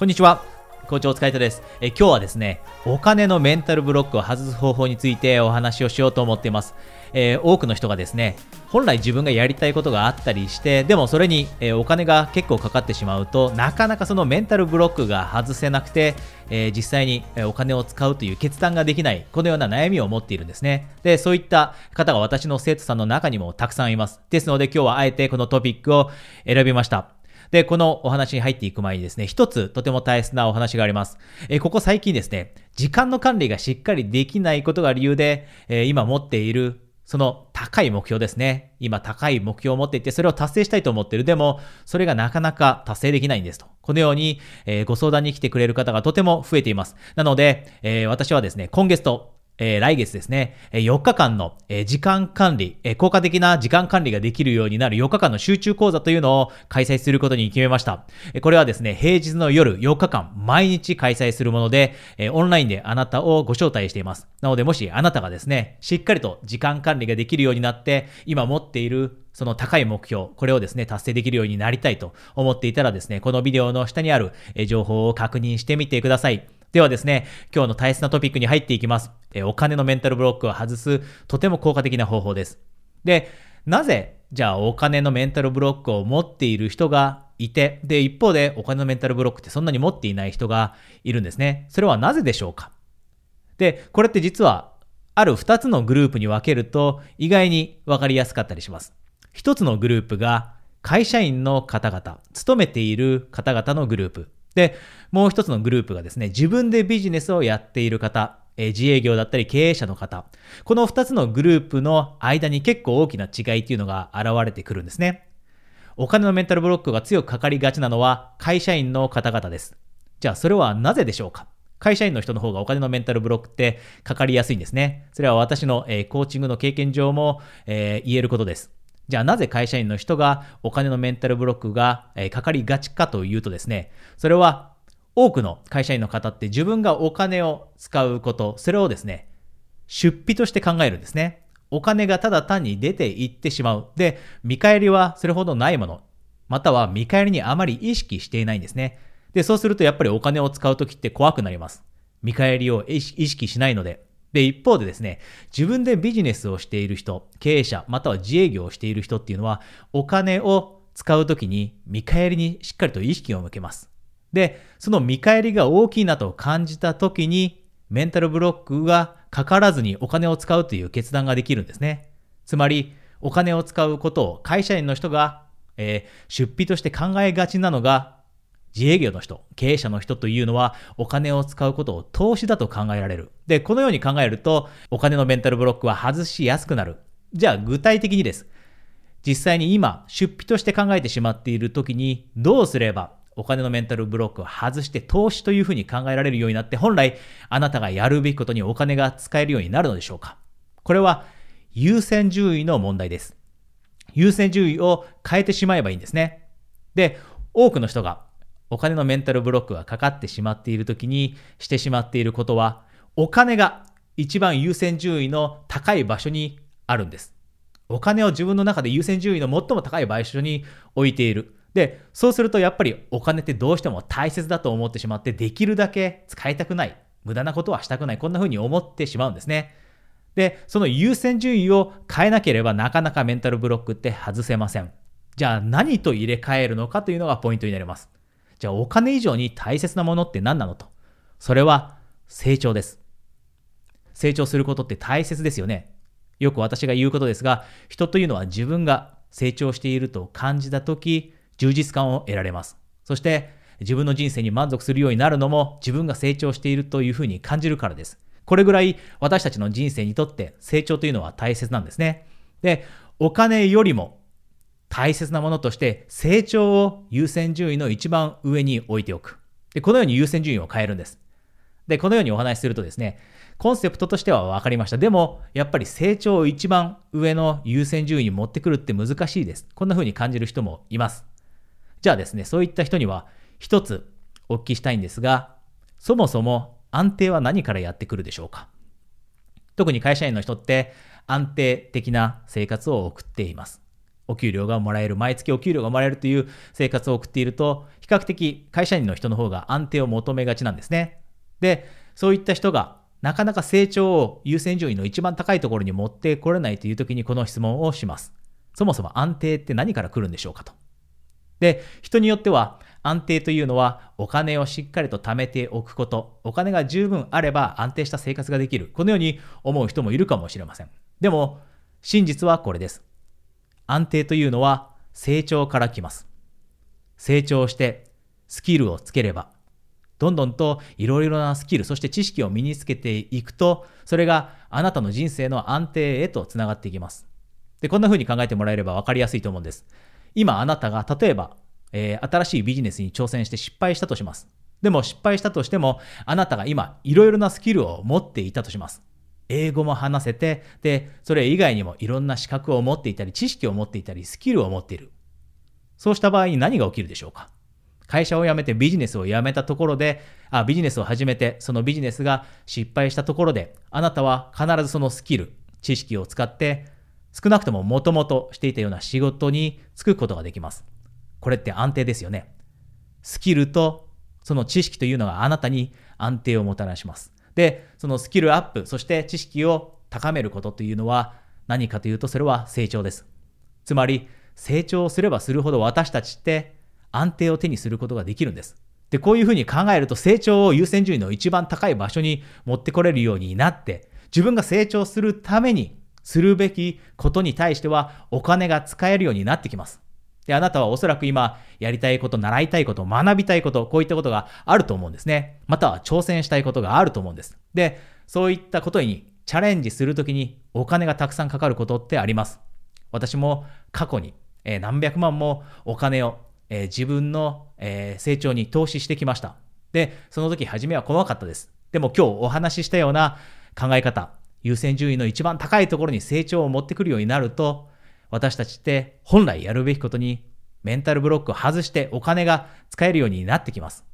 こんにちは。校長お疲れ様です。え今日はですね、お金のメンタルブロックを外す方法についてお話をしようと思っています。えー、多くの人がですね、本来自分がやりたいことがあったりして、でもそれに、えー、お金が結構かかってしまうと、なかなかそのメンタルブロックが外せなくて、えー、実際にお金を使うという決断ができない、このような悩みを持っているんですね。で、そういった方が私の生徒さんの中にもたくさんいます。ですので今日はあえてこのトピックを選びました。で、このお話に入っていく前にですね、一つとても大切なお話があります。えここ最近ですね、時間の管理がしっかりできないことが理由で、え今持っているその高い目標ですね。今高い目標を持っていて、それを達成したいと思ってる。でも、それがなかなか達成できないんですと。このように、えー、ご相談に来てくれる方がとても増えています。なので、えー、私はですね、今月とえー、来月ですね、4日間の、え時間管理、え効果的な時間管理ができるようになる4日間の集中講座というのを開催することに決めました。これはですね、平日の夜4日間毎日開催するもので、えオンラインであなたをご招待しています。なので、もしあなたがですね、しっかりと時間管理ができるようになって、今持っているその高い目標、これをですね、達成できるようになりたいと思っていたらですね、このビデオの下にある情報を確認してみてください。ではですね、今日の大切なトピックに入っていきます。えお金のメンタルブロックを外す、とても効果的な方法です。で、なぜ、じゃあお金のメンタルブロックを持っている人がいて、で、一方でお金のメンタルブロックってそんなに持っていない人がいるんですね。それはなぜでしょうか？で、これって実は、ある2つのグループに分けると意外に分かりやすかったりします。1つのグループが会社員の方々、勤めている方々のグループ。で、もう一つのグループがですね、自分でビジネスをやっている方、え自営業だったり経営者の方、この二つのグループの間に結構大きな違いっていうのが現れてくるんですね。お金のメンタルブロックが強くかかりがちなのは会社員の方々です。じゃあそれはなぜでしょうか？会社員の人の方がお金のメンタルブロックってかかりやすいんですね。それは私の、えー、コーチングの経験上も、えー、言えることです。じゃあなぜ会社員の人がお金のメンタルブロックが、えかかりがちかというとですね、それは多くの会社員の方って自分がお金を使うこと、それをですね、出費として考えるんですね。お金がただ単に出ていってしまう。で、見返りはそれほどないもの。または見返りにあまり意識していないんですね。で、そうするとやっぱりお金を使うときって怖くなります。見返りを意識しないので。で、一方でですね、自分でビジネスをしている人、経営者、または自営業をしている人っていうのは、お金を使うときに見返りにしっかりと意識を向けます。で、その見返りが大きいなと感じたときに、メンタルブロックがかからずにお金を使うという決断ができるんですね。つまり、お金を使うことを会社員の人が、えー、出費として考えがちなのが自営業の人、経営者の人というのはお金を使うことを投資だと考えられる。で、このように考えるとお金のメンタルブロックは外しやすくなる。じゃあ具体的にです。実際に今出費として考えてしまっている時にどうすればお金のメンタルブロックを外して投資というふうに考えられるようになって本来あなたがやるべきことにお金が使えるようになるのでしょうかこれは優先順位の問題です。優先順位を変えてしまえばいいんですね。で、多くの人がお金のメンタルブロックがかかってしまっている時にしてしまっていることは、お金が一番優先順位の高い場所にあるんです。お金を自分の中で優先順位の最も高い場所に置いている。で、そうするとやっぱりお金ってどうしても大切だと思ってしまって、できるだけ使いたくない。無駄なことはしたくない。こんな風に思ってしまうんですね。で、その優先順位を変えなければなかなかメンタルブロックって外せません。じゃあ何と入れ替えるのかというのがポイントになります。じゃあお金以上に大切なものって何なのと。それは成長です。成長することって大切ですよね。よく私が言うことですが、人というのは自分が成長していると感じたとき、充実感を得られます。そして、自分の人生に満足するようになるのも自分が成長しているというふうに感じるからです。これぐらい私たちの人生にとって成長というのは大切なんですね。で、お金よりも大切なものとして成長を優先順位の一番上に置いておく。で、このように優先順位を変えるんです。で、このようにお話しするとですね、コンセプトとしては分かりました。でも、やっぱり成長を一番上の優先順位に持ってくるって難しいです。こんな風に感じる人もいます。じゃあですね、そういった人には一つお聞きしたいんですが、そもそも安定は何からやってくるでしょうか？特に会社員の人って安定的な生活を送っています。お給料がもらえる、毎月お給料がもらえるという生活を送っていると、比較的会社員の人の方が安定を求めがちなんですね。で、そういった人がなかなか成長を優先順位の一番高いところに持ってこれないという時にこの質問をします。そもそも安定って何から来るんでしょうかと。で、人によっては安定というのはお金をしっかりと貯めておくこと、お金が十分あれば安定した生活ができる。このように思う人もいるかもしれません。でも、真実はこれです。安定というのは成長から来ます。成長してスキルをつければ、どんどんといろいろなスキル、そして知識を身につけていくと、それがあなたの人生の安定へとつながっていきます。で、こんな風に考えてもらえれば分かりやすいと思うんです。今あなたが例えば、えー、新しいビジネスに挑戦して失敗したとします。でも失敗したとしても、あなたが今いろいろなスキルを持っていたとします。英語も話せて、で、それ以外にもいろんな資格を持っていたり、知識を持っていたり、スキルを持っている。そうした場合に何が起きるでしょうか？会社を辞めてビジネスを辞めたところで、あ、ビジネスを始めて、そのビジネスが失敗したところで、あなたは必ずそのスキル、知識を使って、少なくとももともとしていたような仕事に就くことができます。これって安定ですよね。スキルとその知識というのがあなたに安定をもたらします。で、そのスキルアップ、そして知識を高めることというのは何かというとそれは成長です。つまり成長すればするほど私たちって安定を手にすることができるんです。で、こういうふうに考えると成長を優先順位の一番高い場所に持ってこれるようになって、自分が成長するためにするべきことに対してはお金が使えるようになってきます。で、あなたはおそらく今やりたいこと、習いたいこと、学びたいこと、こういったことがあると思うんですね。または挑戦したいことがあると思うんです。で、そういったことにチャレンジするときにお金がたくさんかかることってあります。私も過去に、え、何百万もお金を、え、自分の、え、成長に投資してきました。で、その時初めは怖かったです。でも今日お話ししたような考え方、優先順位の一番高いところに成長を持ってくるようになると、私たちって本来やるべきことにメンタルブロックを外してお金が使えるようになってきます。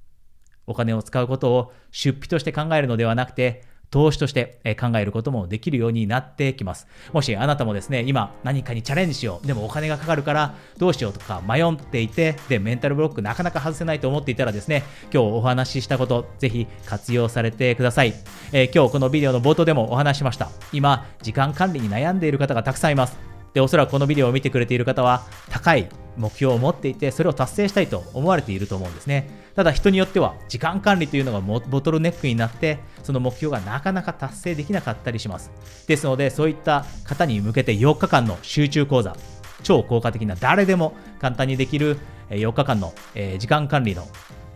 お金を使うことを出費として考えるのではなくて、投資として考えることもできるようになってきます。もしあなたもですね、今何かにチャレンジしよう。でもお金がかかるからどうしようとか迷っていて、で、メンタルブロックなかなか外せないと思っていたらですね、今日お話ししたこと、ぜひ活用されてください。えー、今日このビデオの冒頭でもお話しました。今、時間管理に悩んでいる方がたくさんいます。で、おそらくこのビデオを見てくれている方は、高い目標を持っていて、それを達成したいと思われていると思うんですね。ただ人によっては、時間管理というのがボトルネックになって、その目標がなかなか達成できなかったりします。ですので、そういった方に向けて4日間の集中講座、超効果的な誰でも簡単にできる4日間の時間管理の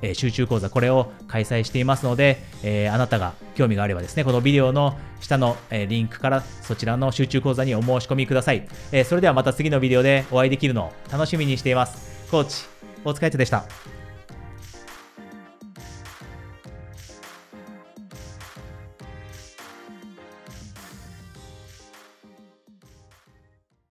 え集中講座、これを開催していますので、え、あなたが興味があればですね、このビデオの下の、えリンクからそちらの集中講座にお申し込みください。えそれではまた次のビデオでお会いできるのを楽しみにしています。コーチ、お疲れ様でした。